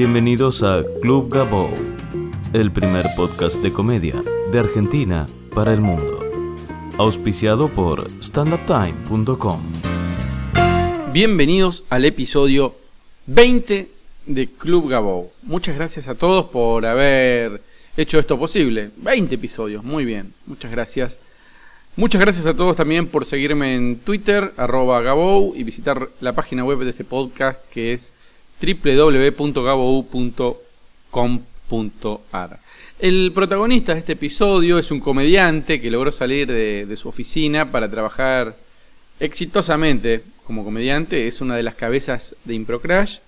Bienvenidos a Club Gabo, el primer podcast de comedia de Argentina para el mundo. Auspiciado por standuptime.com. Bienvenidos al episodio 20 de Club Gabo. Muchas gracias a todos por haber hecho esto posible. 20 episodios, muy bien. Muchas gracias. Muchas gracias a todos también por seguirme en Twitter, arroba Gabou, y visitar la página web de este podcast que es www.gabou.com.ar. El protagonista de este episodio es un comediante que logró salir de, su oficina para trabajar exitosamente como comediante. Es una de las cabezas de Improcrash,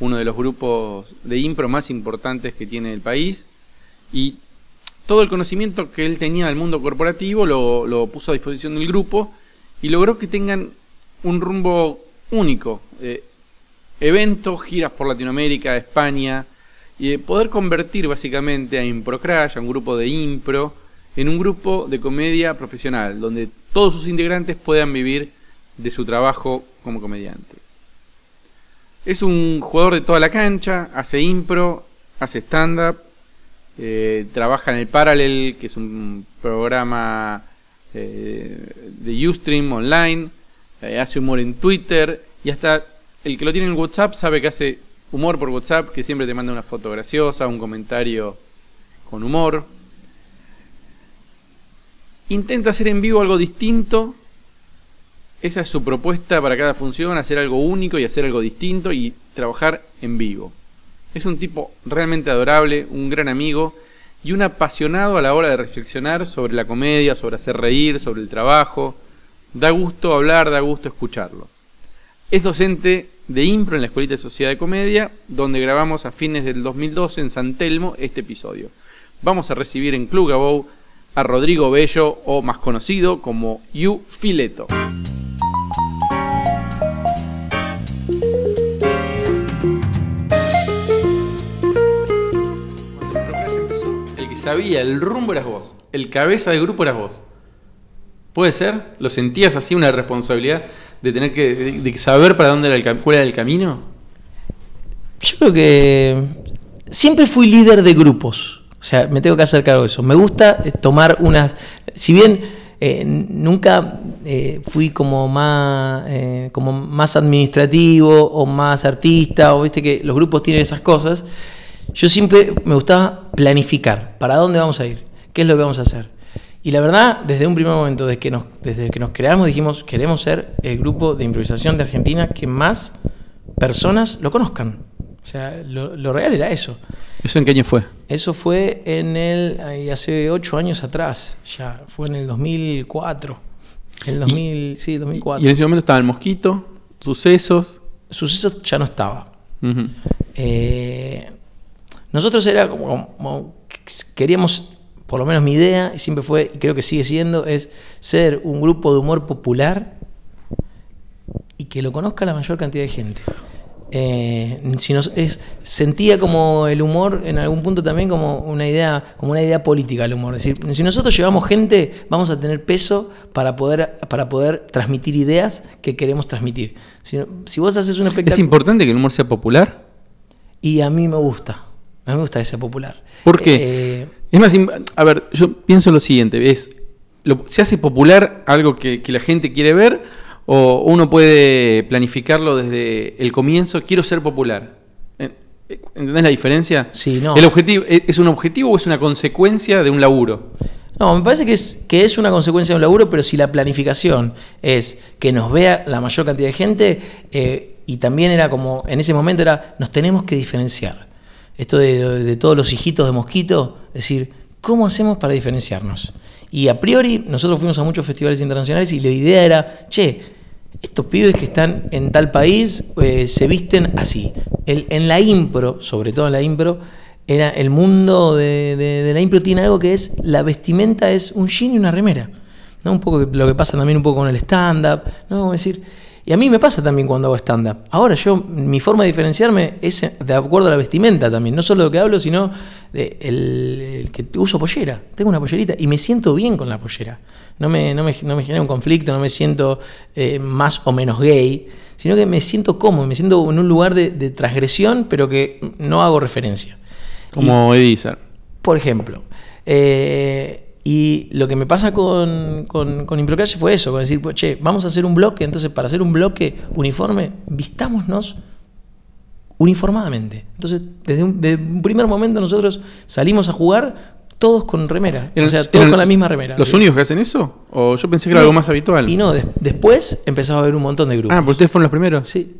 uno de los grupos de impro más importantes que tiene el país. Y todo el conocimiento que él tenía del mundo corporativo lo, lo puso a disposición del grupo y logró que tengan un rumbo único. Eh, eventos, giras por Latinoamérica, España, y poder convertir básicamente a Improcrash, a un grupo de impro, en un grupo de comedia profesional, donde todos sus integrantes puedan vivir de su trabajo como comediantes. Es un jugador de toda la cancha, hace impro, hace stand-up, eh, trabaja en el Parallel, que es un programa eh, de Ustream online, eh, hace humor en Twitter y hasta el que lo tiene en WhatsApp sabe que hace humor por WhatsApp, que siempre te manda una foto graciosa, un comentario con humor. Intenta hacer en vivo algo distinto. Esa es su propuesta para cada función, hacer algo único y hacer algo distinto y trabajar en vivo. Es un tipo realmente adorable, un gran amigo y un apasionado a la hora de reflexionar sobre la comedia, sobre hacer reír, sobre el trabajo. Da gusto hablar, da gusto escucharlo. Es docente de impro en la Escuelita de Sociedad de Comedia, donde grabamos a fines del 2012 en San Telmo este episodio. Vamos a recibir en Club Gabou a Rodrigo Bello, o más conocido como Yu Fileto. El que sabía el rumbo eras vos, el cabeza del grupo eras vos. ¿Puede ser? ¿Lo sentías así una responsabilidad de tener que de, saber para dónde era el, fuera del camino? Yo creo que siempre fui líder de grupos. O sea, me tengo que hacer cargo de eso. Me gusta eh, tomar unas. Si bien eh, nunca eh, fui como más, como más administrativo o más artista, o viste que los grupos tienen esas cosas, yo siempre me gustaba planificar. ¿Para dónde vamos a ir? ¿Qué es lo que vamos a hacer? Y la verdad, desde un primer momento, desde que nos, desde que nos creamos, dijimos, queremos ser el grupo de improvisación de Argentina que más personas lo conozcan. O sea, lo, lo real era eso. ¿Eso en qué año fue? Eso fue en el, hace ocho años atrás, ya, fue en el 2004. El 2000, sí, 2004. Y en ese momento estaba el mosquito, sucesos. Sucesos ya no estaba. Eh, nosotros era como, como que queríamos, por lo menos mi idea, y siempre fue, y creo que sigue siendo, es ser un grupo de humor popular y que lo conozca la mayor cantidad de gente. Eh, si nos, es, sentía como el humor en algún punto también como una idea como una idea política el humor es decir si nosotros llevamos gente vamos a tener peso para poder para poder transmitir ideas que queremos transmitir si, si vos haces un ¿Es espectáculo importante que el humor sea popular? y a mí me gusta. A mí me gusta que sea popular. ¿Por qué? Eh, Es más, a ver, yo pienso lo siguiente, es, lo- ¿se hace popular algo que, que la gente quiere ver o uno puede planificarlo desde el comienzo, quiero ser popular? ¿Entendés la diferencia? Sí, no. ¿El objetivo, ¿Es es un objetivo o es una consecuencia de un laburo? no, me parece que es, que es una consecuencia de un laburo, pero si la planificación es que nos vea la mayor cantidad de gente, eh, y también era como, en ese momento era, nos tenemos que diferenciar. Esto de, todos los hijitos de mosquito, es decir, ¿cómo hacemos para diferenciarnos? Y a priori, nosotros fuimos a muchos festivales internacionales y la idea era, che, estos pibes que están en tal país eh, se visten así. El- en la impro, sobre todo en la impro, era el mundo de, la impro tiene algo que es, la vestimenta es un jean y una remera. ¿no? Un poco lo que pasa también un poco con el stand-up. ¿no? Como decir, y a mí me pasa también cuando hago stand-up. Ahora yo, mi forma de diferenciarme es de acuerdo a la vestimenta también. No solo de lo que hablo, sino de el, el que uso pollera. Tengo una pollerita y me siento bien con la pollera. No me, no me, no me genera un conflicto, no me siento eh, más o menos gay, sino que me siento cómodo, me siento en un lugar de, de transgresión, pero que no hago referencia. Como Edizar. Por ejemplo. eh, y lo que me pasa con, con, con fue eso, con decir, pues, che, vamos a hacer un bloque, entonces para hacer un bloque uniforme, vistámonos uniformadamente. Entonces, desde un, desde un primer momento nosotros salimos a jugar todos con remera, o sea, todos ¿Eran con la misma remera. ¿Los únicos que hacen eso? ¿O yo pensé que era No, algo más habitual? Y no, des- después empezaba a haber un montón de grupos. Ah, ¿pero ustedes fueron los primeros? Sí.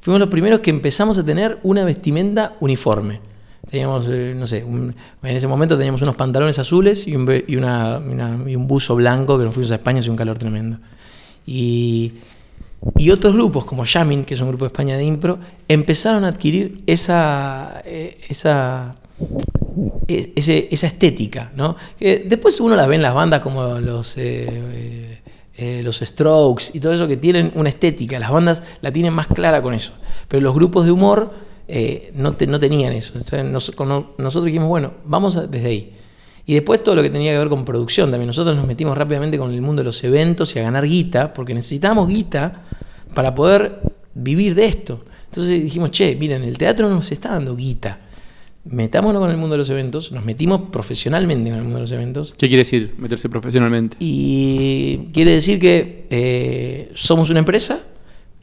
Fuimos los primeros que empezamos a tener una vestimenta uniforme. Teníamos, eh, no sé, en ese momento teníamos unos pantalones azules y un, y una- y un buzo blanco que nos fuimos a España, hace un calor tremendo. Y, y otros grupos, como Yamin, que es un grupo de España de impro, empezaron a adquirir esa, eh, esa, e- esa estética, ¿no? Que después uno la ve en las bandas como los, eh, los Strokes y todo eso que tienen una estética, las bandas la tienen más clara con eso, pero los grupos de humor eh, no, te- no tenían eso. Entonces, nos- nosotros dijimos, bueno, vamos a- desde ahí. Y después todo lo que tenía que ver con producción también. Nosotros nos metimos rápidamente con el mundo de los eventos y a ganar guita, porque necesitábamos guita para poder vivir de esto. Entonces dijimos, che, miren, el teatro no nos está dando guita. Metámonos con el mundo de los eventos, nos metimos profesionalmente en el mundo de los eventos. ¿Qué quiere decir meterse profesionalmente? Y quiere decir que eh, somos una empresa,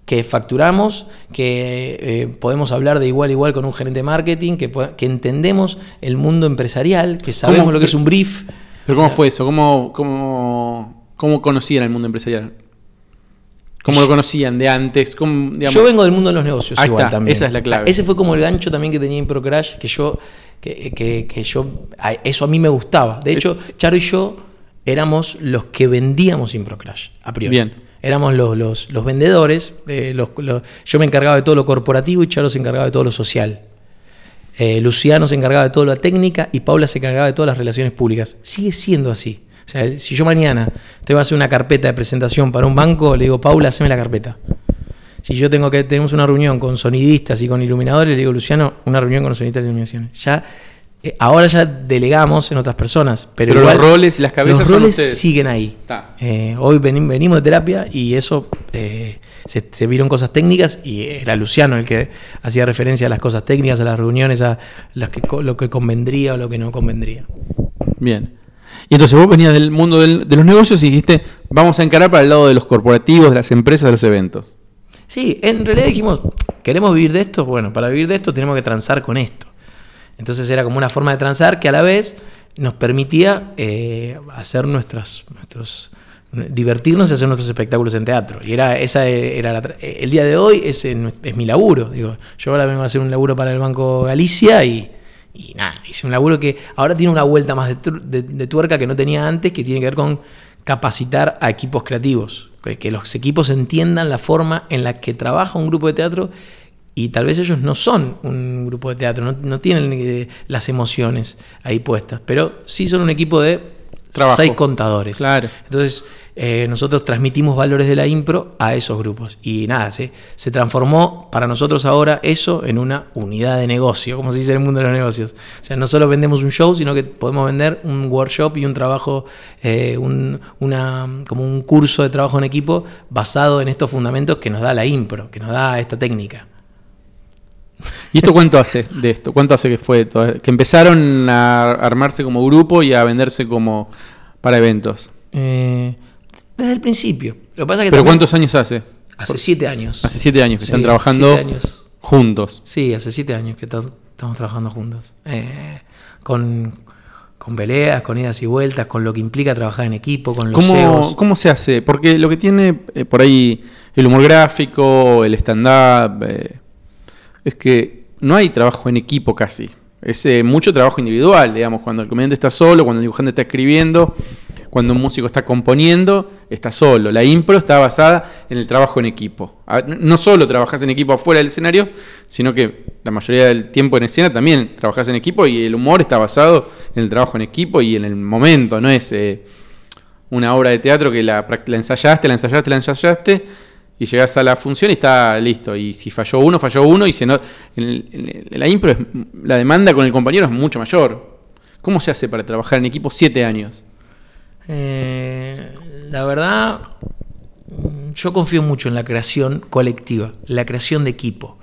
que facturamos, que eh, podemos hablar de igual a igual con un gerente de marketing, que, que entendemos el mundo empresarial, que sabemos ¿Cómo? lo que es un brief. ¿Pero cómo fue eso? ¿Cómo, cómo, cómo conocían el mundo empresarial? ¿Cómo lo conocían de antes? ¿Cómo, digamos- yo vengo del mundo de los negocios Ahí igual está, también. esa es la clave. Ese fue como el gancho también que tenía Improcrash, que yo, que, que- que yo, a- eso a mí me gustaba. De hecho, Charo y yo éramos los que vendíamos Improcrash, a priori. Bien. Éramos los, los, los vendedores, eh, yo me encargaba de todo lo corporativo y Charo se encargaba de todo lo social. Eh, Luciano se encargaba de toda la técnica y Paula se encargaba de todas las relaciones públicas. Sigue siendo así. O sea, si yo mañana te voy a hacer una carpeta de presentación para un banco, le digo, Paula, haceme la carpeta. Si yo tengo que tenemos una reunión con sonidistas y con iluminadores, le digo, Luciano, una reunión con los sonidistas de iluminación. Ya, eh, ahora ya delegamos en otras personas, pero, Pero los roles y las cabezas los roles ustedes. siguen ahí. Eh, hoy veni- venimos de terapia y eso eh, se, se vieron cosas técnicas y era Luciano el que hacía referencia a las cosas técnicas, a las reuniones, a las que, co- lo que convendría o lo que no convendría. Bien. Y entonces vos venías del mundo del- de los negocios y dijiste, vamos a encarar para el lado de los corporativos, de las empresas, de los eventos. Sí, en realidad dijimos, ¿queremos vivir de esto? Bueno, para vivir de esto tenemos que transar con esto. Entonces era como una forma de transar que a la vez nos permitía eh, hacer nuestras, nuestros divertirnos y hacer nuestros espectáculos en teatro. Y era esa era tra- el día de hoy es, mi laburo. Digo, yo ahora vengo a hacer un laburo para el Banco Galicia y, y nada, hice un laburo que ahora tiene una vuelta más de, de- tuerca que no tenía antes, que tiene que ver con capacitar a equipos creativos, que los equipos entiendan la forma en la que trabaja un grupo de teatro y tal vez ellos no son un grupo de teatro, no, no tienen eh, las emociones ahí puestas, pero sí son un equipo de Trabajo. seis contadores. Claro. Entonces, eh, nosotros transmitimos valores de la impro a esos grupos. Y nada, se, se transformó para nosotros ahora eso en una unidad de negocio, como se dice en el mundo de los negocios. O sea, no solo vendemos un show, sino que podemos vender un workshop y un trabajo, eh, un, una, como un curso de trabajo en equipo basado en estos fundamentos que nos da la impro, que nos da esta técnica. ¿Y esto cuánto hace de esto? ¿Cuánto hace que fue todo? Que empezaron a armarse como grupo y a venderse como para eventos. Eh, desde el principio. Lo que pasa es que ¿Pero cuántos años hace? Hace siete años. Hace siete años que Sí, están trabajando juntos. Sí, hace siete años que estamos trabajando juntos. Eh, con, con peleas, con idas y vueltas, con lo que implica trabajar en equipo, con los ¿Cómo, egos. ¿Cómo se hace? Porque lo que tiene eh, por ahí el humor gráfico, el stand-up, eh, es que no hay trabajo en equipo casi. Es eh, mucho trabajo individual, digamos, cuando el comediante está solo, cuando el dibujante está escribiendo, cuando un músico está componiendo, está solo. La impro está basada en el trabajo en equipo. No solo trabajas en equipo afuera del escenario, sino que la mayoría del tiempo en escena también trabajas en equipo y el humor está basado en el trabajo en equipo y en el momento, no es... eh, una obra de teatro que la, la ensayaste, la ensayaste, la ensayaste y llegas a la función y está listo. Y si falló uno, falló uno y se no, la impro es- la demanda con el compañero es mucho mayor. ¿Cómo se hace para trabajar en equipo siete años? Eh, la verdad, yo confío mucho en la creación colectiva, la creación de equipo.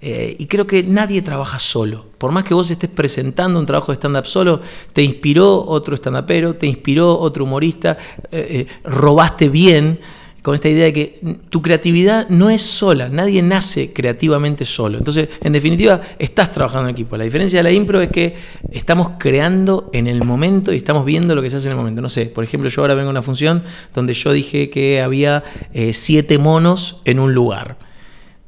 Eh, y creo que nadie trabaja solo. Por más que vos estés presentando un trabajo de stand-up solo, te inspiró otro stand-upero, te inspiró otro humorista, eh, robaste bien con esta idea de que tu creatividad no es sola, nadie nace creativamente solo. Entonces, en definitiva, estás trabajando en equipo. La diferencia de la impro es que estamos creando en el momento y estamos viendo lo que se hace en el momento. No sé, por ejemplo, yo ahora vengo a una función donde yo dije que había siete monos en un lugar.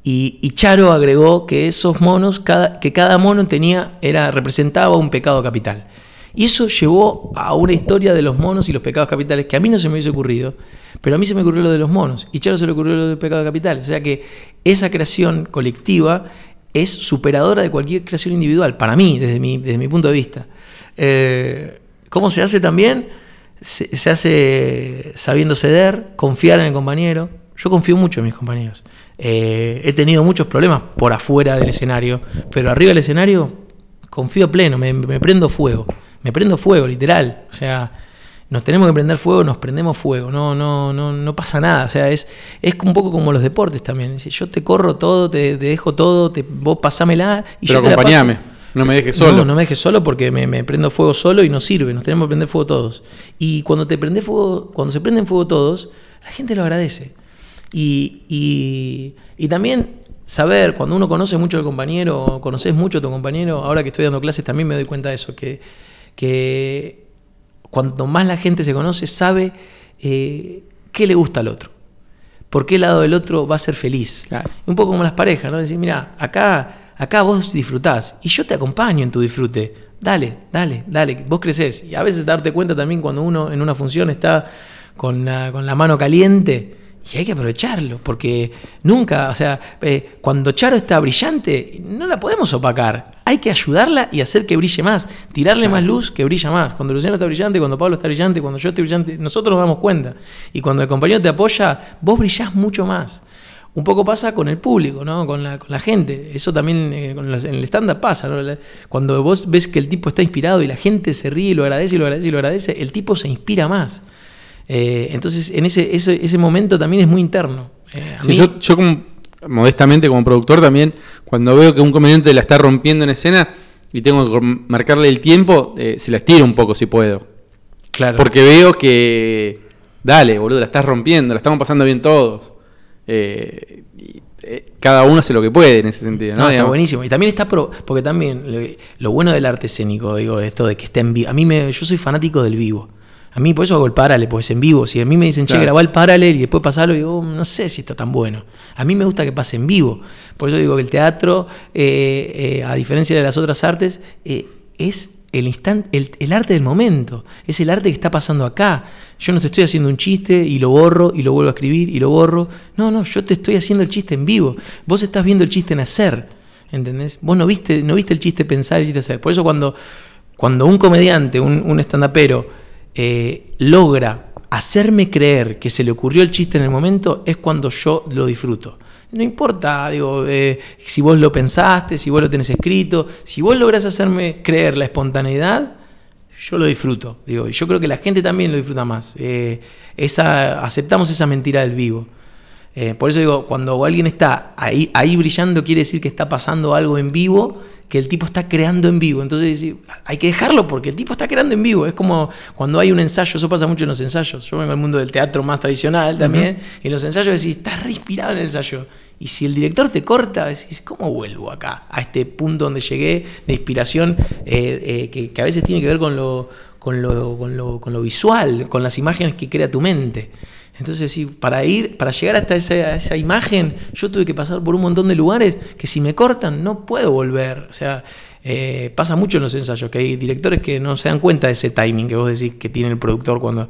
Y, Charo agregó que esos monos, cada, que cada mono tenía, era, representaba un pecado capital. Y eso llevó a una historia de los monos y los pecados capitales que a mí no se me hubiese ocurrido, pero a mí se me ocurrió lo de los monos y Charo se le ocurrió lo del pecado capital. O sea que esa creación colectiva es superadora de cualquier creación individual, para mí, desde mi, desde mi punto de vista. Eh, ¿Cómo se hace también? se hace sabiendo ceder, confiar en el compañero. Yo confío mucho en mis compañeros. Eh, he tenido muchos problemas por afuera del escenario, pero arriba del escenario confío pleno, me, prendo fuego, me prendo fuego, literal. O sea, nos tenemos que prender fuego, nos prendemos fuego, no, no, no, no pasa nada. O sea, es, es un poco como los deportes también. Yo te corro todo, te, dejo todo, te, vos pasámela y pero yo te acompañame. No me dejes solo. No, no me dejes solo porque me, prendo fuego solo y no sirve. Nos tenemos que prender fuego todos. Y cuando te prende fuego, cuando se prenden fuego todos, la gente lo agradece. Y, también saber, cuando uno conoce mucho al compañero, conoces mucho a tu compañero, ahora que estoy dando clases también me doy cuenta de eso, que, que cuanto más la gente se conoce, sabe eh, qué le gusta al otro. Por qué el lado del otro va a ser feliz. Un poco como las parejas, ¿no? Decir, mira, acá, acá vos disfrutás y yo te acompaño en tu disfrute. Dale, dale, dale, vos creces. Y a veces darte cuenta también cuando uno en una función está con con la mano caliente y hay que aprovecharlo, porque nunca, o sea, eh, cuando Charo está brillante, no la podemos opacar. Hay que ayudarla y hacer que brille más, tirarle más luz que brilla más. Cuando Luciano está brillante, cuando Pablo está brillante, cuando yo estoy brillante, nosotros nos damos cuenta. Y cuando el compañero te apoya, vos brillás mucho más. Un poco pasa con el público, ¿no? con, la, con la gente. Eso también eh, en el estándar pasa. Cuando vos ves que el tipo está inspirado y la gente se ríe y lo agradece y lo agradece y lo agradece, el tipo se inspira más. Eh, entonces, en ese, ese, momento también es muy interno. Eh, yo, yo como, modestamente como productor también, cuando veo que un comediante la está rompiendo en escena y tengo que marcarle el tiempo, eh, se la estiro un poco si puedo. Claro. Porque veo que, dale, boludo, la estás rompiendo, la estamos pasando bien todos. cada uno hace lo que puede en ese sentido. ¿no? está buenísimo. Y también está, porque también lo, bueno del arte escénico, digo, esto de que esté en vivo. A mí me, yo soy fanático del vivo. A mí por eso hago el paralel, porque es en vivo. Si a mí me dicen, che, grabá el paralel y después pasarlo, digo, oh, no sé si está tan bueno. A mí me gusta que pase en vivo. Por eso digo que el teatro, eh, eh, a diferencia de las otras artes, eh, es el, instante, el, arte del momento. Es el arte que está pasando acá. Yo no te estoy haciendo un chiste y lo borro y lo vuelvo a escribir y lo borro. No, no, yo te estoy haciendo el chiste en vivo. Vos estás viendo el chiste nacer. ¿Entendés? Vos no viste, no viste el chiste pensar y el chiste hacer. Por eso cuando, cuando un comediante, un, un stand-upero, eh, logra hacerme creer que se le ocurrió el chiste en el momento, es cuando yo lo disfruto. No importa, digo, eh, si vos lo pensaste, si vos lo tenés escrito, si vos lográs hacerme creer la espontaneidad, yo lo disfruto. Digo, y yo creo que la gente también lo disfruta más. Eh, esa, aceptamos esa mentira del vivo. por eso digo, cuando alguien está ahí, ahí brillando, quiere decir que está pasando algo en vivo que el tipo está creando en vivo. Entonces hay que dejarlo porque el tipo está creando en vivo. Es como cuando hay un ensayo, eso pasa mucho en los ensayos. Yo vengo del mundo del teatro más tradicional también. y en los ensayos decís, estás re inspirado en el ensayo. Y si el director te corta, decís, ¿cómo vuelvo acá? A este punto donde llegué de inspiración eh, eh, que, a veces tiene que ver con lo, con lo, con lo, con lo visual, con las imágenes que crea tu mente. Entonces, sí, para ir, para llegar hasta esa, esa, imagen, yo tuve que pasar por un montón de lugares que si me cortan no puedo volver. O sea, eh, pasa mucho en los ensayos, que hay directores que no se dan cuenta de ese timing que vos decís que tiene el productor cuando.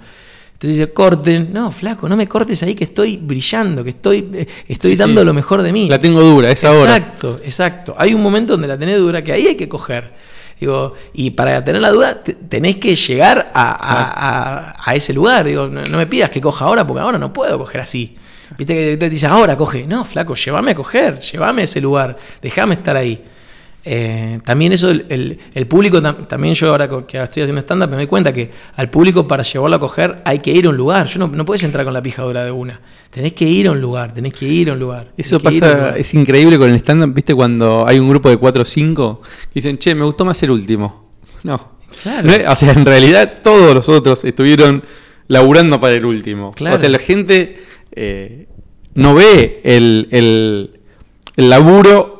Entonces dice, corten. No, flaco, no me cortes ahí que estoy brillando, que estoy, eh, estoy dando lo mejor de mí. La tengo dura, es ahora. Exacto, exacto. Hay un momento donde la tenés dura que ahí hay que coger. Digo, y para tener la duda, tenés que llegar a, ese lugar. Digo, no, me pidas que coja ahora, porque ahora no puedo coger así. Viste que el director te dice, ahora coge. No, flaco, llévame a coger, llévame a ese lugar, déjame estar ahí. Eh, también eso, el, el- el público, tam- también yo ahora que estoy haciendo stand-up me doy cuenta que al público para llevarlo a coger hay que ir a un lugar. Yo no, no puedes entrar con la pijadura de una. Tenés que ir a un lugar, tenés que ir a un lugar. Eso pasa, lugar. es increíble con el stand-up, ¿viste? Cuando hay un grupo de 4 o 5 que dicen, che, me gustó más el último. No. Claro. No o sea, en realidad todos los otros estuvieron laburando para el último. Claro. O sea, la gente eh, no ve el, el- el laburo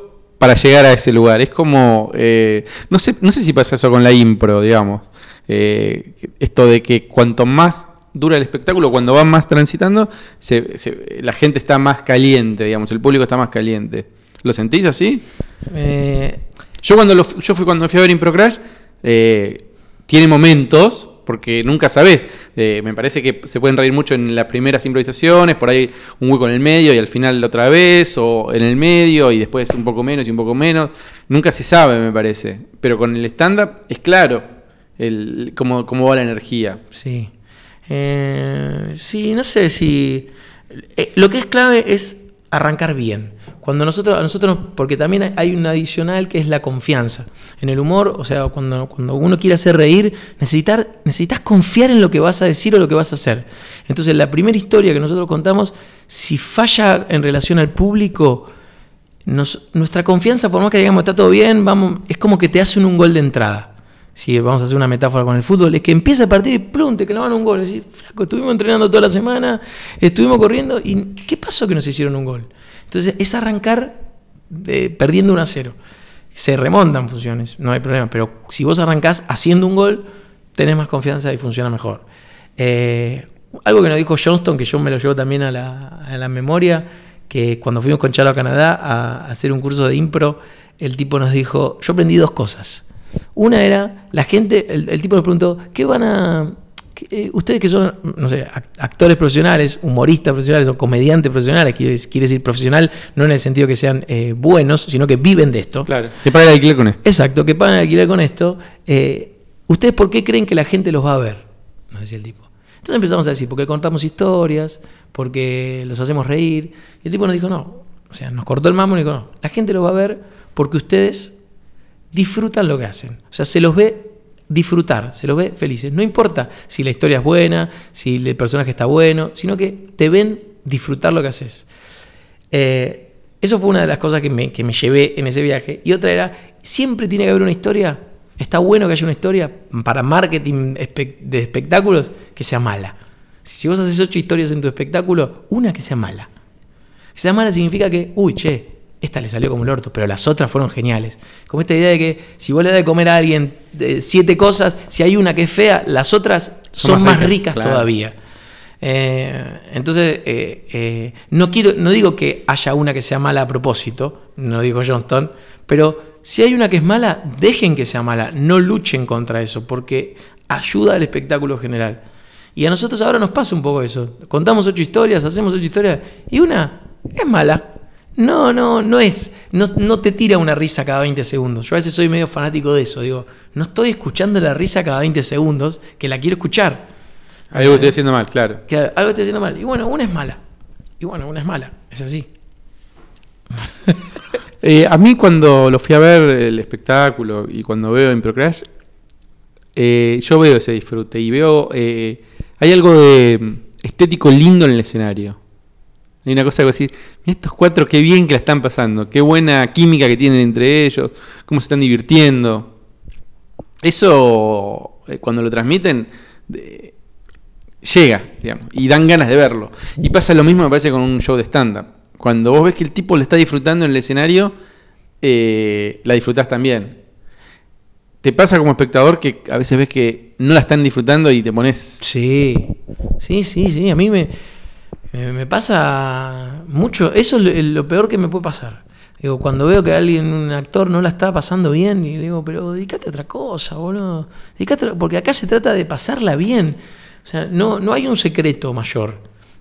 para llegar a ese lugar. Es como, eh, no, sé, no sé si pasa eso con la impro, digamos. Eh, esto de que cuanto más dura el espectáculo, cuando van más transitando, se- se- la gente está más caliente, digamos, el público está más caliente. ¿Lo sentís así? Eh, Yo cuando lo, yo fui cuando fui a ver Impro Crash, eh, tiene momentos, porque nunca sabes. eh, me parece que se pueden reír mucho en las primeras improvisaciones, por ahí un hueco en el medio y al final otra vez, o en el medio y después un poco menos y un poco menos. Nunca se sabe, me parece. Pero con el stand-up es claro el, cómo, cómo va la energía. Sí. Eh, sí, no sé si. eh, lo que es clave es arrancar bien. Cuando nosotros, a nosotros, porque también hay- un adicional que es la confianza. En el humor, o sea, cuando, cuando uno quiere hacer reír, necesitar, necesitas confiar en lo que vas a decir o lo que vas a hacer. Entonces, la primera historia que nosotros contamos, si falla en relación al público, nuestra confianza, por más que digamos está todo bien, vamos, es como que te hacen un gol de entrada. Si vamos a hacer una metáfora con el fútbol, es que empieza el partido y plum, te clavan un gol. Es decir, flaco, estuvimos entrenando toda la semana, estuvimos corriendo y ¿qué pasó que nos hicieron un gol? Entonces es arrancar eh, perdiendo 1 a 0. Se remontan funciones, no hay problema, pero si vos arrancás haciendo un gol, tenés más confianza y funciona mejor. Eh, algo que nos dijo Johnston, que yo me lo llevo también a la, a la memoria, que cuando fuimos con Chalo a Canadá a, a hacer un curso de impro, el tipo nos dijo, yo aprendí dos cosas. Una era, la gente, el, el tipo nos preguntó, ¿qué van a... eh, ustedes que son, no sé, ac- actores profesionales, humoristas profesionales o comediantes profesionales, quiere, quiere decir profesional, no en el sentido que sean eh, buenos, sino que viven de esto. Claro. ¿Qué paga el alquiler con esto? Exacto, que pagan alquiler con esto. eh, ¿Ustedes por qué creen que la gente los va a ver? Nos decía el tipo. Entonces empezamos a decir, porque contamos historias, porque los hacemos reír. Y el tipo nos dijo, no. O sea, nos cortó el mambo y nos dijo, no. La gente los va a ver porque ustedes disfrutan lo que hacen. O sea, se los ve disfrutar, se los ve felices. No importa si la historia es buena, si el personaje está bueno, sino que te ven disfrutar lo que haces. Eh, eso fue una de las cosas que me, que me llevé en ese viaje. Y otra era, siempre tiene que haber una historia. Está bueno que haya una historia para marketing de espectáculos que sea mala. Si, si vos haces ocho historias en tu espectáculo, una que sea mala. Que sea mala significa que, uy, che, esta le salió como el orto, pero las otras fueron geniales. Como esta idea de que si vos le das de comer a alguien eh, siete cosas, si hay una que es fea, las otras son, Son más más ricas, ricas, claro. todavía. Eh, entonces, eh, eh, no, quiero, no digo que haya una que sea mala a propósito, no dijo Johnston, pero si hay una que es mala, dejen que sea mala, no luchen contra eso, porque ayuda al espectáculo general. Y a nosotros ahora nos pasa un poco eso. Contamos ocho historias, hacemos ocho historias, y una es mala. No, no, no es. No, no te tira una risa cada 20 segundos. Yo a veces soy medio fanático de eso. Digo, no estoy escuchando la risa cada 20 segundos, que la quiero escuchar. Algo estoy haciendo mal, claro. Que algo estoy haciendo mal. Y bueno, una es mala. Y bueno, una es mala. Es así. Eh, a mí cuando lo fui a ver el espectáculo y cuando veo Impro Crash, eh, yo veo ese disfrute y veo... eh, hay algo de estético lindo en el escenario. Hay una cosa que decir, estos cuatro, qué bien que la están pasando, qué buena química que tienen entre ellos, cómo se están divirtiendo. Eso, eh, cuando lo transmiten, llega, digamos, y dan ganas de verlo. Y pasa lo mismo, me parece, con un show de stand-up. Cuando vos ves que el tipo lo está disfrutando en el escenario, eh, la disfrutás también. Te pasa como espectador que a veces ves que no la están disfrutando y te pones... Sí, sí, sí, sí. A mí me, me, pasa mucho. Eso es lo, peor que me puede pasar. Digo, cuando veo que alguien, un actor, no la está pasando bien, y digo, pero dedícate a otra cosa, boludo. Dedicate a porque acá se trata de pasarla bien. O sea, no, no hay un secreto mayor.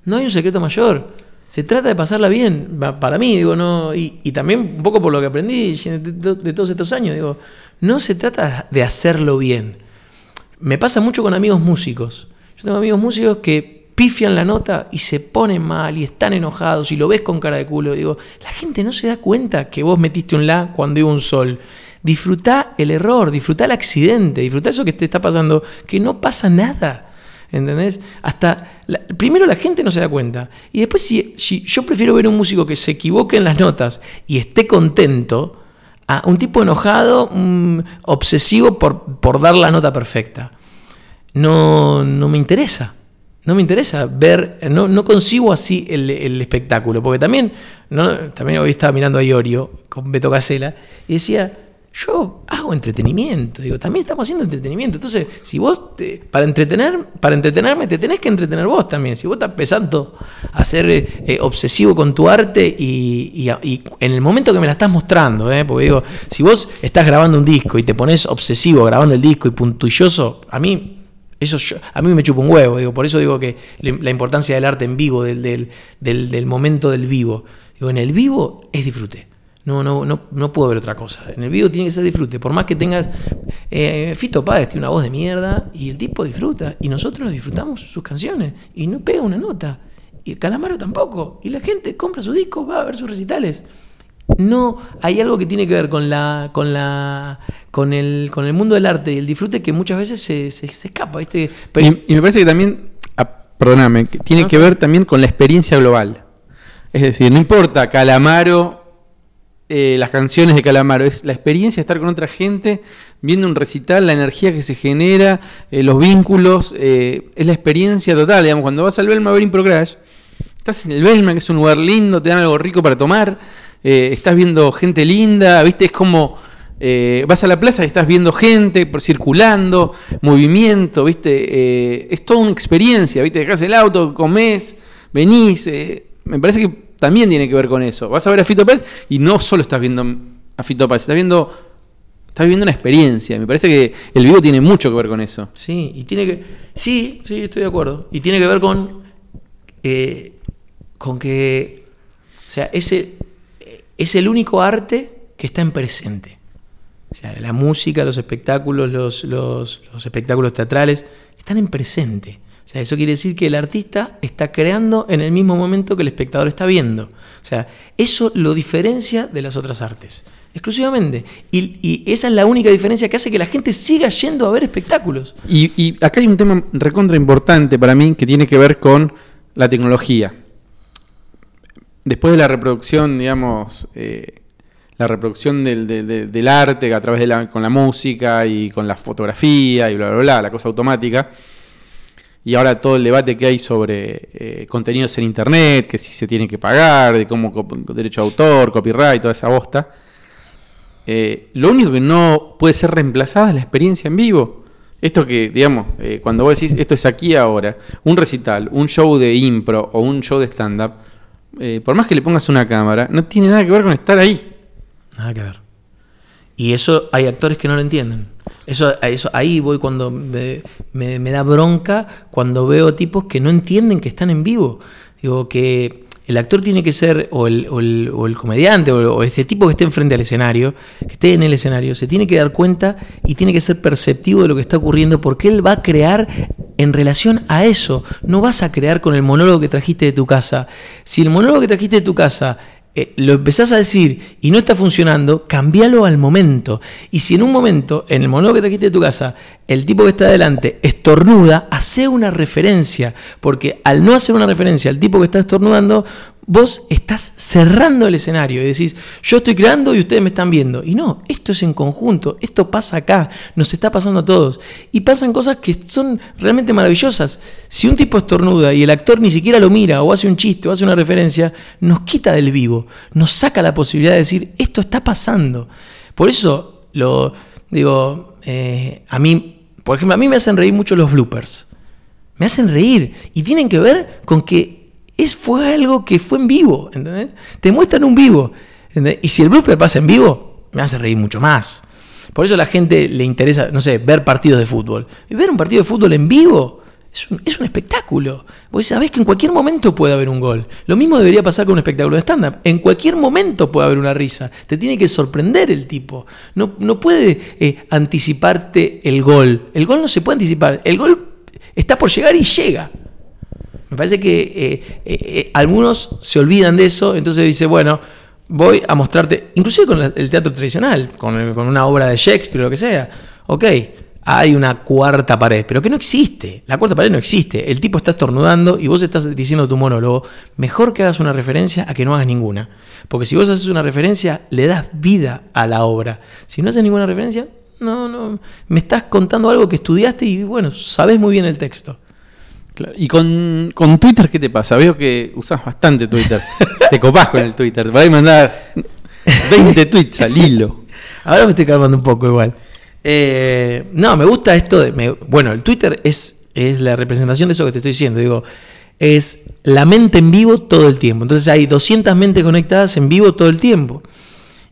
No hay un secreto mayor. Se trata de pasarla bien. Pa- Para mí, digo, no. Y, y también un poco por lo que aprendí de- de todos estos años, digo, no se trata de hacerlo bien. Me pasa mucho con amigos músicos. Yo tengo amigos músicos que pifian la nota y se ponen mal y están enojados y lo ves con cara de culo. Digo, la gente no se da cuenta que vos metiste un la cuando iba un sol. Disfrutá el error, disfrutá el accidente, disfrutá eso que te está pasando, que no pasa nada. ¿Entendés? Hasta primero la gente no se da cuenta. Y después, si, yo prefiero ver un músico que se equivoque en las notas y esté contento, a un tipo enojado, obsesivo por, por, dar la nota perfecta. No, no me interesa. No me interesa ver, no, no concibo así el, espectáculo, porque también, también hoy estaba mirando a Iorio con Beto Casela y decía, yo hago entretenimiento, digo, también estamos haciendo entretenimiento. Entonces, si vos, para, entretener, para entretenerme, te tenés que entretener vos también. Si vos estás empezando a ser eh, obsesivo con tu arte y, en el momento que me la estás mostrando, eh, porque digo, si vos estás grabando un disco y te pones obsesivo grabando el disco y puntilloso, a mí eso a mí me chupa un huevo, digo, por eso digo que la importancia del arte en vivo, del, del, momento del vivo. Digo, en el vivo es disfrute. No, no, no, no puedo ver otra cosa. En el vivo tiene que ser disfrute. Por más que tengas. Eh, Fito Páez tiene una voz de mierda y el tipo disfruta. Y nosotros disfrutamos sus canciones. Y no pega una nota. Y Calamaro tampoco. Y la gente compra su disco, va a ver sus recitales. No, hay algo que tiene que ver con la, con la, con el, con el mundo del arte y el disfrute que muchas veces se, se, escapa, y, me parece que también, ah, perdóname, tiene que ver también con la experiencia global. Es decir, no importa Calamaro, eh, las canciones de Calamaro, es la experiencia de estar con otra gente, viendo un recital, la energía que se genera, eh, los vínculos, eh, es la experiencia total. Digamos, cuando vas al Belma a ver Impro Crash, estás en el Belma, que es un lugar lindo, te dan algo rico para tomar eh, estás viendo gente linda, ¿viste? Es como eh, vas a la plaza y estás viendo gente circulando, movimiento, ¿viste? Eh, es toda una experiencia, ¿viste? Dejás el auto, comés, venís. me parece que también tiene que ver con eso. Vas a ver a Fito y no solo estás viendo a Fito estás viendo estás viviendo una experiencia. Me parece que el vivo tiene mucho que ver con eso. Sí, y tiene que. Sí, sí, estoy de acuerdo. Y tiene que ver con. con que. O sea, ese es el único arte que está en presente. O sea, la música, los espectáculos, los, espectáculos teatrales, están en presente. O sea, eso quiere decir que el artista está creando en el mismo momento que el espectador está viendo. O sea, eso lo diferencia de las otras artes, exclusivamente. Y, esa es la única diferencia que hace que la gente siga yendo a ver espectáculos. Y, y acá hay un tema recontra importante para mí que tiene que ver con la tecnología después de la reproducción, digamos, eh, la reproducción del, arte a través de la, con la música y con la fotografía y bla, bla, bla, la cosa automática, y ahora todo el debate que hay sobre eh, contenidos en Internet, que si se tiene que pagar, de cómo derecho de autor, copyright, toda esa bosta, eh, lo único que no puede ser reemplazada es la experiencia en vivo. Esto que, digamos, cuando vos decís, esto es aquí ahora, un recital, un show de impro o un show de stand-up, eh, por más que le pongas una cámara, no tiene nada que ver con estar ahí. Nada que ver. Y eso hay actores que no lo entienden. Eso, eso ahí voy cuando me, da bronca cuando veo tipos que no entienden que están en vivo. Digo que el actor tiene que ser, o el, comediante, o, o, ese tipo que esté enfrente al escenario, que esté en el escenario, se tiene que dar cuenta y tiene que ser perceptivo de lo que está ocurriendo porque él va a crear en relación a eso. No vas a crear con el monólogo que trajiste de tu casa. Si el monólogo que trajiste de tu casa eh, lo empezás a decir y no está funcionando, cambialo al momento. Y si en un momento, en el monólogo que trajiste de tu casa, el tipo que está adelante estornuda, hace una referencia. Porque al no hacer una referencia al tipo que está estornudando, vos estás cerrando el escenario y decís, yo estoy creando y ustedes me están viendo. Y no, esto es en conjunto, esto pasa acá, nos está pasando a todos. Y pasan cosas que son realmente maravillosas. Si un tipo estornuda y el actor ni siquiera lo mira o hace un chiste o hace una referencia, nos quita del vivo, nos saca la posibilidad de decir, esto está pasando. Por eso, lo digo, eh, a mí, por ejemplo, a mí me hacen reír mucho los bloopers. Me hacen reír y tienen que ver con que es, fue algo que fue en vivo, ¿entendés? Te muestran un vivo. Y si el blooper pasa en vivo, me hace reír mucho más. Por eso a la gente le interesa, no sé, ver partidos de fútbol. Y ver un partido de fútbol en vivo es un, es un espectáculo. Vos sabés que en cualquier momento puede haber un gol. Lo mismo debería pasar con un espectáculo de stand-up. En cualquier momento puede haber una risa. Te tiene que sorprender el tipo. No, no puede eh, anticiparte el gol. El gol no se puede anticipar. El gol está por llegar y llega. Me parece que eh, eh, eh, algunos se olvidan de eso, entonces dice, bueno, voy a mostrarte, inclusive con el teatro tradicional, con, con una obra de Shakespeare o lo que sea. Ok, hay una cuarta pared, pero que no existe. La cuarta pared no existe. El tipo está estornudando y vos estás diciendo tu monólogo. Mejor que hagas una referencia a que no hagas ninguna. Porque si vos haces una referencia, le das vida a la obra. Si no haces ninguna referencia, no, no. Me estás contando algo que estudiaste y bueno, sabes muy bien el texto. ¿Y con, Twitter qué te pasa? Veo que usas bastante Twitter. te copás con el Twitter. Por ahí mandás 20 tweets al hilo. Ahora me estoy calmando un poco igual. Eh, no, me gusta esto de. bueno, el Twitter es, es la representación de eso que te estoy diciendo. Digo, es la mente en vivo todo el tiempo. Entonces hay 200 mentes conectadas en vivo todo el tiempo.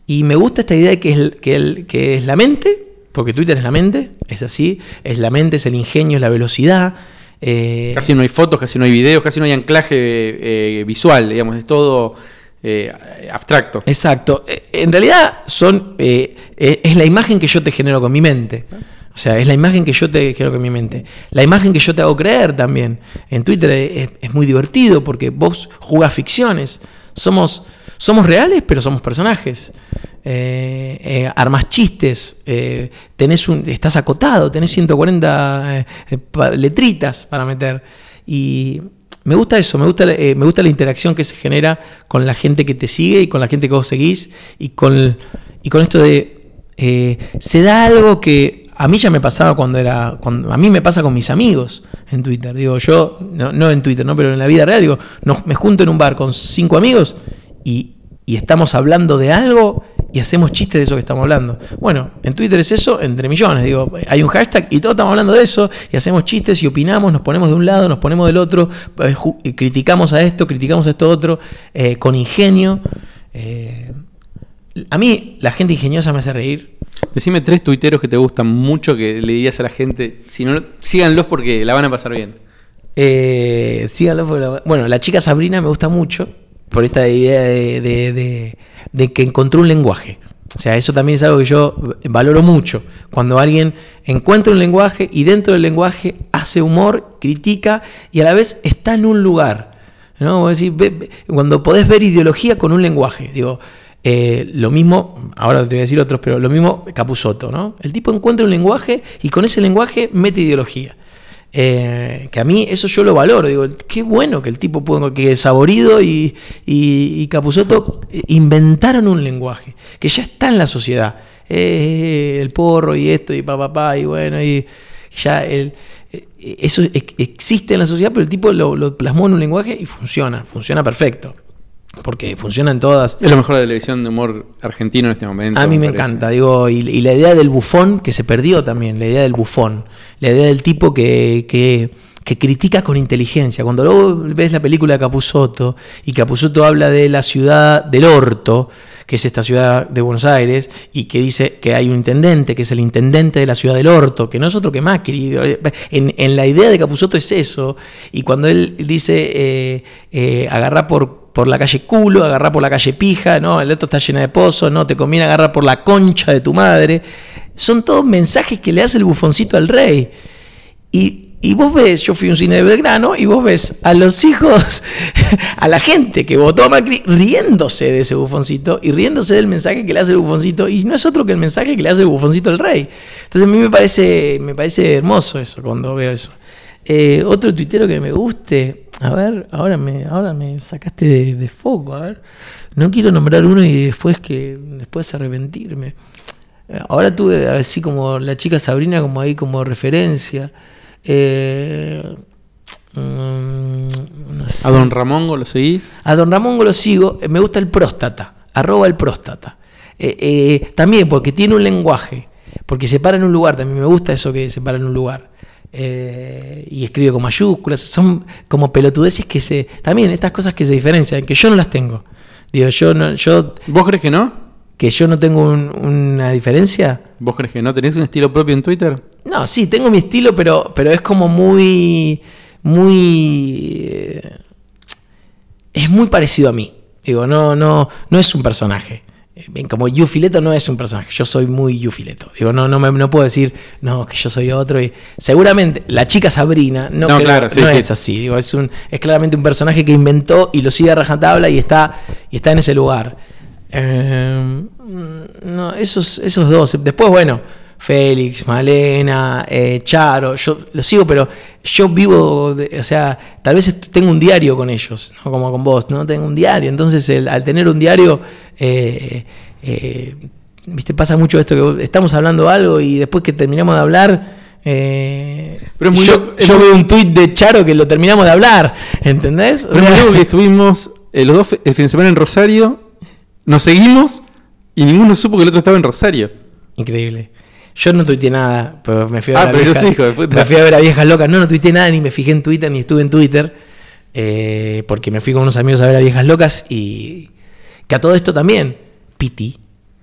Y me gusta esta idea de que es, que, que es la mente, porque Twitter es la mente, es así. Es la mente, es el ingenio, es la velocidad. Eh, casi no hay fotos, casi no hay videos, casi no hay anclaje eh, visual, digamos, es todo eh, abstracto. Exacto. En realidad son es la imagen que yo te genero con mi mente. O sea, es la imagen que yo te genero con mi mente. La imagen que yo te hago creer también. En Twitter es, muy divertido porque vos jugás ficciones. Somos, somos reales, pero somos personajes. armas chistes, tenés un, estás acotado, tenés 140 letritas para meter. Y me gusta eso, me gusta, eh, me gusta la interacción que se genera con la gente que te sigue y con la gente que vos seguís y con, y con esto de... Eh, se da algo que a mí ya me pasaba cuando era... Cuando, a mí me pasa con mis amigos en Twitter. Digo, yo, no, en Twitter, ¿no? pero en la vida real, digo, me junto en un bar con cinco amigos y, y estamos hablando de algo y hacemos chistes de eso que estamos hablando. Bueno, en Twitter es eso entre millones. Digo, hay un hashtag y todos estamos hablando de eso y hacemos chistes y opinamos, nos ponemos de un lado, nos ponemos del otro, eh, criticamos a esto, criticamos a esto otro, eh, con ingenio. Eh, a mí la gente ingeniosa me hace reír. Decime tres tuiteros que te gustan mucho que le dirías a la gente, si no, síganlos porque la van a pasar bien. síganlos porque Bueno, la chica Sabrina me gusta mucho por esta idea de, que encontró un lenguaje. O sea, eso también es algo que yo valoro mucho. Cuando alguien encuentra un lenguaje y dentro del lenguaje hace humor, critica y a la vez está en un lugar. ¿no? cuando podés ver ideología con un lenguaje. Digo, eh, lo mismo, ahora te voy a decir otros, pero lo mismo Capusoto, ¿no? El tipo encuentra un lenguaje y con ese lenguaje mete ideología. Eh, que a mí eso yo lo valoro. Digo, qué bueno que el tipo pudo, que Saborido y, y, y inventaron un lenguaje que ya está en la sociedad. Eh, el porro y esto y papá, pa, y bueno, y ya el, eh, eso existe en la sociedad, pero el tipo lo plasmó en un lenguaje y funciona, funciona perfecto porque funcionan todas. Es lo mejor de la televisión de humor argentino en este momento. A mí me, encanta, digo, y, la idea del bufón que se perdió también, la idea del bufón, la idea del tipo que, que, critica con inteligencia. Cuando luego ves la película de Capusotto y Capusotto habla de la ciudad del orto, que es esta ciudad de Buenos Aires, y que dice que hay un intendente, que es el intendente de la ciudad del orto, que no es otro que Macri. En, en la idea de Capusotto es eso, y cuando él dice eh, eh, por por la calle culo, agarrar por la calle pija, no, el otro está lleno de pozos, no, te conviene agarrar por la concha de tu madre. Son todos mensajes que le hace el bufoncito al rey. Y, vos ves, yo fui a un cine de Belgrano, y vos ves a los hijos, a la gente que votó a Macri riéndose de ese bufoncito y riéndose del mensaje que le hace el bufoncito, y no es otro que el mensaje que le hace el bufoncito al rey. Entonces a mí me parece, me parece hermoso eso cuando veo eso. Eh, otro tuitero que me guste, a ver, ahora me, ahora me sacaste de, foco, a ver. No quiero nombrar uno y después que después arrepentirme. Eh, ahora tuve así como la chica Sabrina como ahí como referencia. Eh, mm, ¿A don Ramón lo seguís? A don Ramón lo sigo. Me gusta el próstata. Arroba el próstata. también porque tiene un lenguaje. Porque se para en un lugar. También me gusta eso que se para en un lugar. Eh, y escribe con mayúsculas, son como pelotudeces que se. También estas cosas que se diferencian, que yo no las tengo. Digo, yo no. Yo, ¿Vos crees que no? ¿Que yo no tengo una diferencia? ¿Vos crees que no? ¿Tenés un estilo propio en Twitter? No, sí, tengo mi estilo, pero, pero es como muy. Muy. Eh, es muy parecido a mí. Digo, no, no, no es un personaje como Yufileto no es un personaje, yo soy muy Yufileto. Digo, no, no, me, no puedo decir, no, que yo soy otro. Y seguramente la chica Sabrina no, es así. Digo, es, un, es claramente un personaje que inventó y lo sigue a rajatabla y está, y está en ese lugar. Eh, no, esos, esos dos. Después, bueno, Félix, Malena, eh, Charo, yo lo sigo, pero yo vivo, de- o sea, tal vez tengo un diario con ellos, ¿no? como con vos, no tengo un diario. Entonces, el- al tener un diario, eh, eh, viste, pasa mucho esto que estamos hablando algo y después que terminamos de hablar. Pero es muy yo loco- es yo muy- veo un tuit de Charo que lo terminamos de hablar, ¿entendés? O Pero sea, que estuvimos los dos el fin de semana en Rosario, nos seguimos y ninguno supo que el otro estaba en Rosario. Increíble. Yo no tuiteé nada, pero me fui a Ah, ver a pero yo viejas- sí, hijo de puta. Me fui a ver a viejas locas. No, no tuiteé nada, ni me fijé en Twitter, ni estuve en Twitter. eh, porque me fui con unos amigos a ver a viejas locas y. Que a todo esto también, Piti,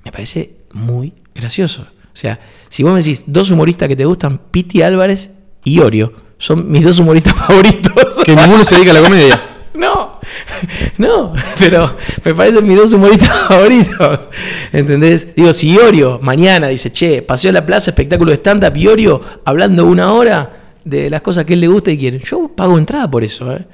me parece muy gracioso. O sea, si vos me decís dos humoristas que te gustan, Piti Álvarez y Orio, son mis dos humoristas favoritos. Que ninguno se dedica a la comedia. No, no, pero me parecen mis dos humoristas favoritos. ¿Entendés? Digo, si Iorio mañana dice, che, paseo a la plaza, espectáculo de stand-up, Iorio hablando una hora de las cosas que él le gusta y quiere, yo pago entrada por eso, ¿eh?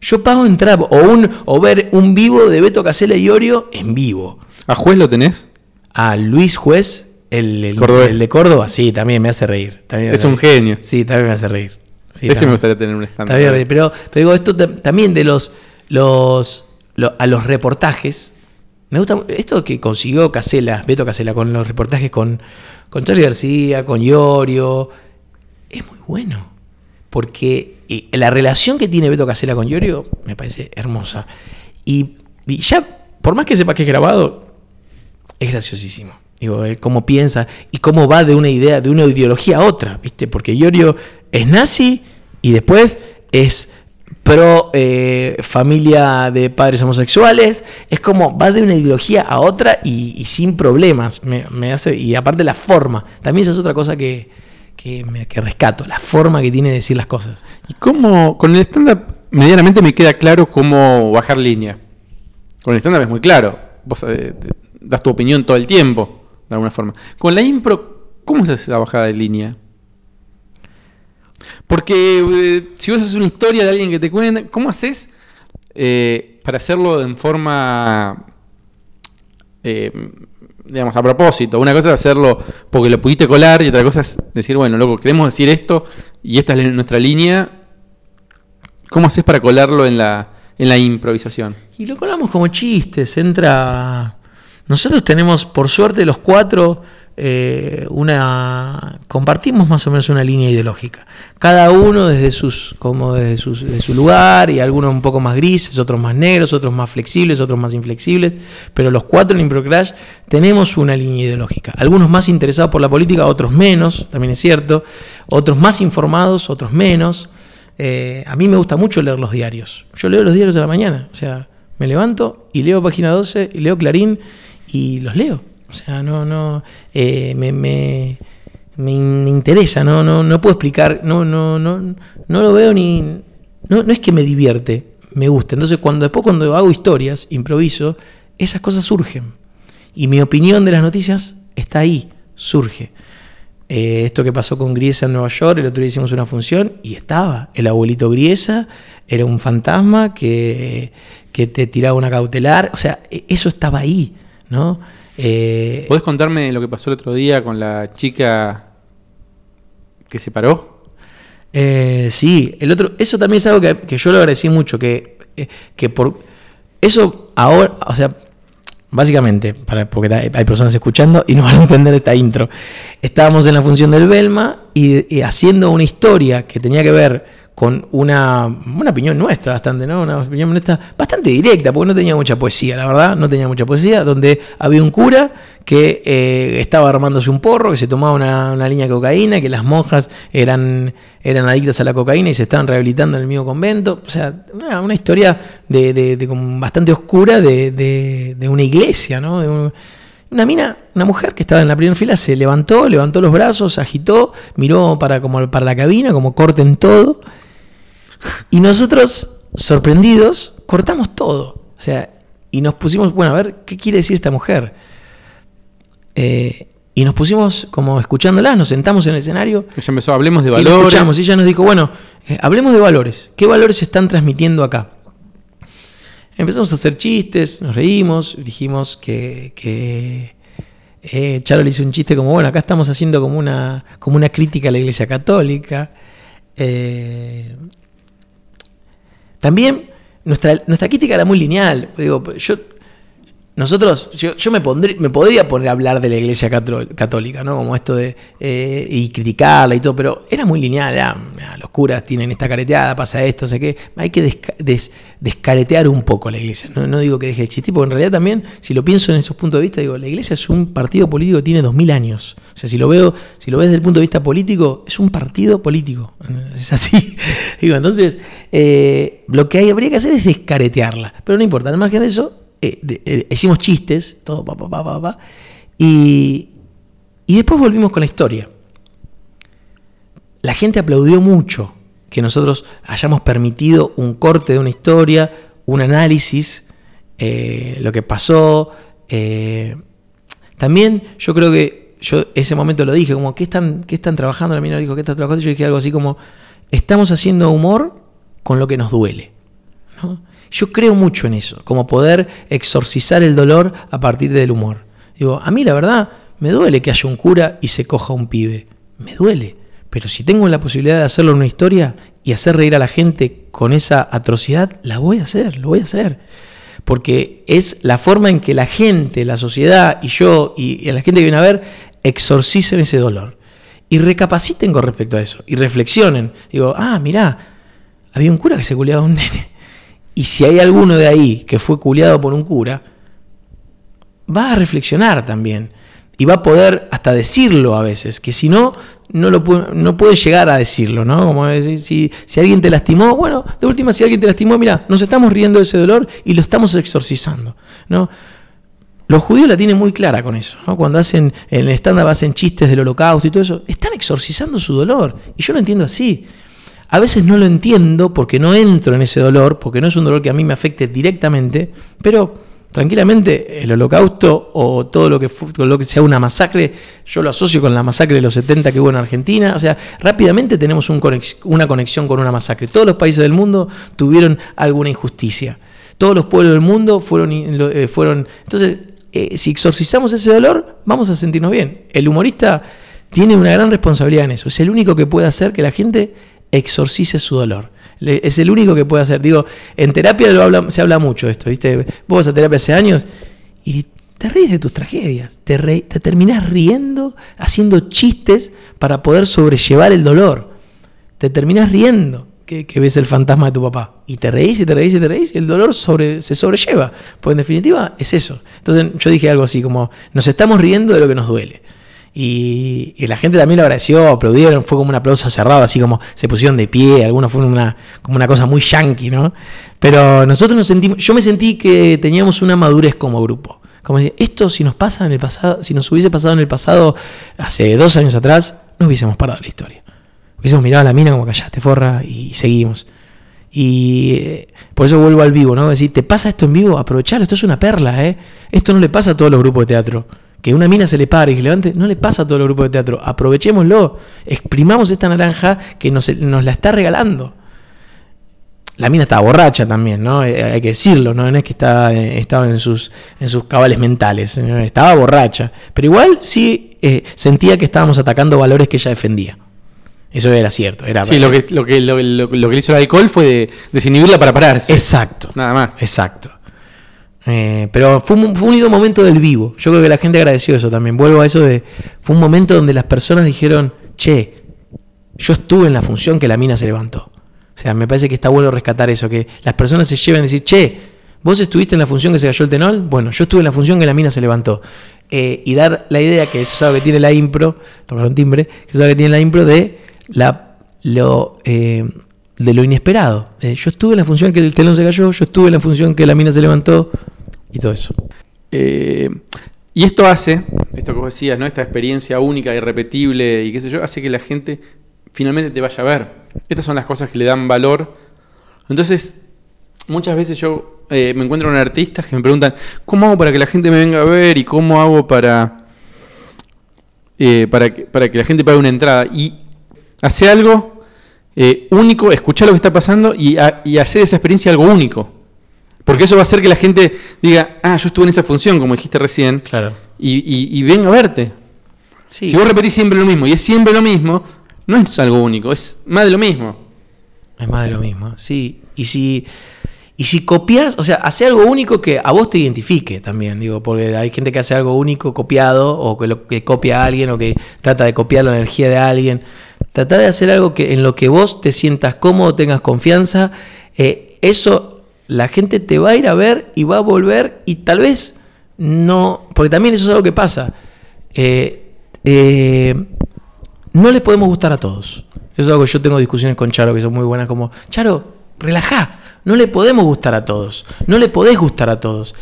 Yo pago entrada, o, un, o ver un vivo de Beto Casella y Iorio en vivo. ¿A juez lo tenés? A Luis Juez, el, el- de Córdoba, sí, también me hace reír. también me Es hace un reír. genio. Sí, también me hace reír. Sí, Ese también. me gustaría tener un stand Está bien, pero, pero digo, esto ta- también de los, los, lo- a los reportajes. Me gusta esto que consiguió Casela, Beto Casela, con los reportajes con, con Charlie García, con Iorio. Es muy bueno. Porque eh, la relación que tiene Beto Casela con Iorio me parece hermosa. Y, ya, por más que sepa que es grabado, es graciosísimo. Digo, él cómo piensa y cómo va de una idea, de una ideología a otra, ¿viste? Porque Iorio es nazi y después es pro eh, familia de padres homosexuales. Es como va de una ideología a otra y, sin problemas. Me, hace, y aparte la forma. También esa es otra cosa que, que, rescato, la forma que tiene de decir las cosas. ¿Y cómo, con el stand-up, medianamente me queda claro cómo bajar línea? Con el stand-up es muy claro. Vos eh, das tu opinión todo el tiempo, de alguna forma. Con la impro, ¿cómo se hace esa bajada de línea? Porque eh, si vos haces una historia de alguien que te cuenta, ¿cómo haces eh, para hacerlo en forma, eh, digamos, a propósito? Una cosa es hacerlo porque lo pudiste colar y otra cosa es decir, bueno, loco, queremos decir esto y esta es nuestra línea. ¿Cómo haces para colarlo en la, en la improvisación? Y lo colamos como chistes, entra... Nosotros tenemos, por suerte, los cuatro, eh, una... Compartimos más o menos una línea ideológica. Cada uno desde sus, como desde sus- de su lugar, y algunos un poco más grises, otros más negros, otros más flexibles, otros más inflexibles. Pero los cuatro en Improcrash tenemos una línea ideológica. Algunos más interesados por la política, otros menos, también es cierto. Otros más informados, otros menos. Eh, a mí me gusta mucho leer los diarios. Yo leo los diarios a la mañana. O sea, me levanto y leo página 12 y leo Clarín y los leo. O sea, no, no, eh, me, me, me in- me interesa, no, no, no puedo explicar, no, no, no, no lo veo ni. No, no es que me divierte, me gusta. Entonces, cuando después cuando hago historias, improviso, esas cosas surgen. Y mi opinión de las noticias está ahí, surge. Eh, esto que pasó con Griesa en Nueva York, el otro día hicimos una función y estaba. El abuelito Griesa era un fantasma que, que te tiraba una cautelar. O sea, e- eso estaba ahí, ¿no? Eh, ¿Podés contarme lo que pasó el otro día con la chica que se paró? Eh, sí, el otro, eso también es algo que, que yo lo agradecí mucho, que, eh, que por eso ahora, o sea, básicamente, para, porque hay hay personas escuchando y no van a entender esta intro. Estábamos en la función del Belma y, y haciendo una historia que tenía que ver con una, una opinión nuestra bastante, ¿no? Una opinión nuestra bastante directa, porque no tenía mucha poesía, la verdad, no tenía mucha poesía, donde había un cura que eh, estaba armándose un porro, que se tomaba una, una línea de cocaína, que las monjas eran, eran adictas a la cocaína y se estaban rehabilitando en el mismo convento. O sea, una, una historia de, de- de bastante oscura de, de- una iglesia, ¿no? De un- una mina, una mujer que estaba en la primera fila, se levantó, levantó los brazos, agitó, miró para, como para la cabina, como corten todo. Y nosotros, sorprendidos, cortamos todo. O sea, y nos pusimos, bueno, a ver, ¿qué quiere decir esta mujer? Eh, y nos pusimos como escuchándola, nos sentamos en el escenario Ella empezó, hablemos de y valores. escuchamos y ella nos dijo, bueno, eh, hablemos de valores. ¿Qué valores se están transmitiendo acá? empezamos a hacer chistes, nos reímos, dijimos que, que eh, Charo le hizo un chiste como, bueno, acá estamos haciendo como una, como una crítica a la Iglesia Católica. Eh, también nuestra, nuestra crítica era muy lineal. Digo, yo nosotros, yo, me, pondré, me podría poner a hablar de la iglesia católica, ¿no? Como esto de. Eh, y criticarla y todo, pero era muy lineal. Era, los curas tienen esta careteada, pasa esto, sé qué. Hay que descaretear un poco la iglesia. No, digo que deje de existir, porque en realidad también, si lo pienso en esos puntos de vista, digo, la iglesia es un partido político que tiene dos mil años. O sea, si lo veo, si lo ves desde el punto de vista político, es un partido político. Es así. digo, entonces, eh, lo que habría que hacer es descaretearla. Pero no importa, al margen de eso eh, eh, hicimos chistes, todo, pa, pa, pa, pa, y, y después volvimos con la historia. La gente aplaudió mucho que nosotros hayamos permitido un corte de una historia, un análisis, eh, lo que pasó. también yo creo que yo ese momento lo dije, como, ¿qué están, qué están trabajando? La mina dijo, ¿qué están trabajando? Yo dije algo así como, estamos haciendo humor con lo que nos duele. ¿no? Yo creo mucho en eso, como poder exorcizar el dolor a partir del humor. Digo, a mí la verdad me duele que haya un cura y se coja un pibe. Me duele. Pero si tengo la posibilidad de hacerlo en una historia y hacer reír a la gente con esa atrocidad, la voy a hacer, lo voy a hacer. Porque es la forma en que la gente, la sociedad y yo y, la gente que viene a ver exorcicen ese dolor. Y recapaciten con respecto a eso. Y reflexionen. Digo, ah, mirá, había un cura que se culeaba a un nene. Y si hay alguno de ahí que fue culiado por un cura, va a reflexionar también. Y va a poder hasta decirlo a veces, que si no, no, lo puede, no puede llegar a decirlo, ¿no? Como decir, si, si alguien te lastimó, bueno, de última, si alguien te lastimó, mira, nos estamos riendo de ese dolor y lo estamos exorcizando, ¿no? Los judíos la tienen muy clara con eso. ¿no? Cuando hacen en el estándar hacen chistes del holocausto y todo eso, están exorcizando su dolor. Y yo lo entiendo así. A veces no lo entiendo porque no entro en ese dolor, porque no es un dolor que a mí me afecte directamente, pero tranquilamente el holocausto o todo lo que, lo que sea una masacre, yo lo asocio con la masacre de los 70 que hubo en Argentina, o sea, rápidamente tenemos una conexión con una masacre. Todos los países del mundo tuvieron alguna injusticia. Todos los pueblos del mundo fueron... Eh, fueron entonces, eh, si exorcizamos ese dolor, vamos a sentirnos bien. El humorista tiene una gran responsabilidad en eso. Es el único que puede hacer que la gente exorcice su dolor. Es el único que puede hacer. Digo, en terapia se habla mucho esto, ¿viste? Vos vas a terapia hace años y te ríes de tus tragedias, te, te terminás riendo, haciendo chistes para poder sobrellevar el dolor. Te terminás riendo que, ves el fantasma de tu papá. Y te reís y te reís y te reís y el dolor sobre, se sobrelleva. Pues en definitiva es eso. Entonces yo dije algo así como, nos estamos riendo de lo que nos duele. Y, la gente también lo agradeció, aplaudieron, fue como un aplauso cerrado, así como se pusieron de pie, algunos fueron una, como una cosa muy yankee, ¿no? Pero nosotros nos sentimos, yo me sentí que teníamos una madurez como grupo. Como decir, esto si nos pasa en el pasado, si nos hubiese pasado en el pasado, hace dos años atrás, no hubiésemos parado la historia. Hubiésemos mirado a la mina como callaste, forra, y seguimos. Y eh, por eso vuelvo al vivo, ¿no? Decir, ¿te pasa esto en vivo? Aprovechalo, esto es una perla, ¿eh? Esto no le pasa a todos los grupos de teatro que una mina se le pare y que levante, no le pasa a todo el grupo de teatro. Aprovechémoslo, exprimamos esta naranja que nos, la está regalando. La mina estaba borracha también, ¿no? Eh, hay que decirlo, ¿no? No es que estaba, eh, estaba en, sus, en sus cabales mentales, estaba borracha. Pero igual sí eh, sentía que estábamos atacando valores que ella defendía. Eso era cierto. Era sí, lo que, lo, que, lo, lo que hizo el alcohol fue desinhibirla para pararse. Exacto. Nada más. Exacto. Eh, pero fue un, fue momento del vivo. Yo creo que la gente agradeció eso también. Vuelvo a eso de. Fue un momento donde las personas dijeron, che, yo estuve en la función que la mina se levantó. O sea, me parece que está bueno rescatar eso, que las personas se lleven a decir, che, vos estuviste en la función que se cayó el tenol, bueno, yo estuve en la función que la mina se levantó. Eh, y dar la idea que eso es que tiene la impro, tocar un timbre, que es algo que tiene la impro de la, lo, eh, de lo inesperado. yo estuve en la función que el telón se cayó, yo estuve en la función que la mina se levantó, y todo eso. Eh, y esto hace, esto que vos decías, ¿no? esta experiencia única, irrepetible y qué sé yo, hace que la gente finalmente te vaya a ver. Estas son las cosas que le dan valor. Entonces, muchas veces yo eh, me encuentro con artistas que me preguntan, ¿cómo hago para que la gente me venga a ver? ¿Y cómo hago para, eh, para, que, para que la gente pague una entrada? Y hace algo único, escuchar lo que está pasando y, y hacer esa experiencia algo único. Porque eso va a hacer que la gente diga, ah, yo estuve en esa función, como dijiste recién, Claro. y, y, y venga a verte. Sí. Si vos repetís siempre lo mismo y es siempre lo mismo, no es algo único, es más de lo mismo. Es más de lo mismo, sí. Y si, y si copias, o sea, hace algo único que a vos te identifique también, digo, porque hay gente que hace algo único copiado, o que, lo, que copia a alguien, o que trata de copiar la energía de alguien. Trata de hacer algo que en lo que vos te sientas cómodo, tengas confianza. eh, eso la gente te va a ir a ver y va a volver y tal vez no, porque también eso es algo que pasa. Eh, eh, no le podemos gustar a todos. Eso es algo que yo tengo discusiones con Charo que son muy buenas, como, Charo, relajá, no le podemos gustar a todos, no le podés gustar a todos.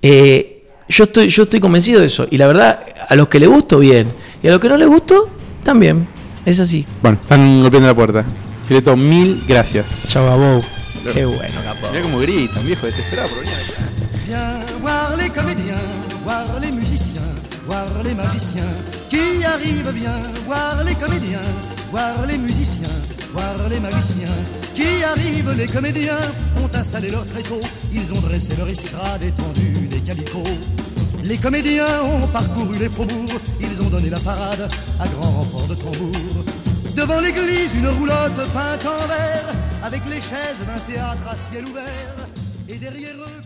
Eh, yo, estoy, yo estoy convencido de eso, y la verdad, a los que le gusto, bien, y a los que no les gusto, también. Es así. Bueno, están golpeando la puerta. Fileto, mil gracias. Chao, Qué bueno, Gabo. Mirá cómo gritan, viejo, desesperado por venir acá. Viens voir les comédiens, voir les musiciens, voir les magiciens qui arrivent. Viens voir les comédiens, voir les musiciens, voir les magiciens qui arrivent. Les comédiens ont installé leur tréteau, ils ont dressé leur estrade étendue des calicots. Les comédiens ont parcouru les faubourgs, ils ont donné la parade à grand renfort de tambour. Devant l'église, une roulotte peinte en vert, avec les chaises d'un théâtre à ciel ouvert. Et derrière eux.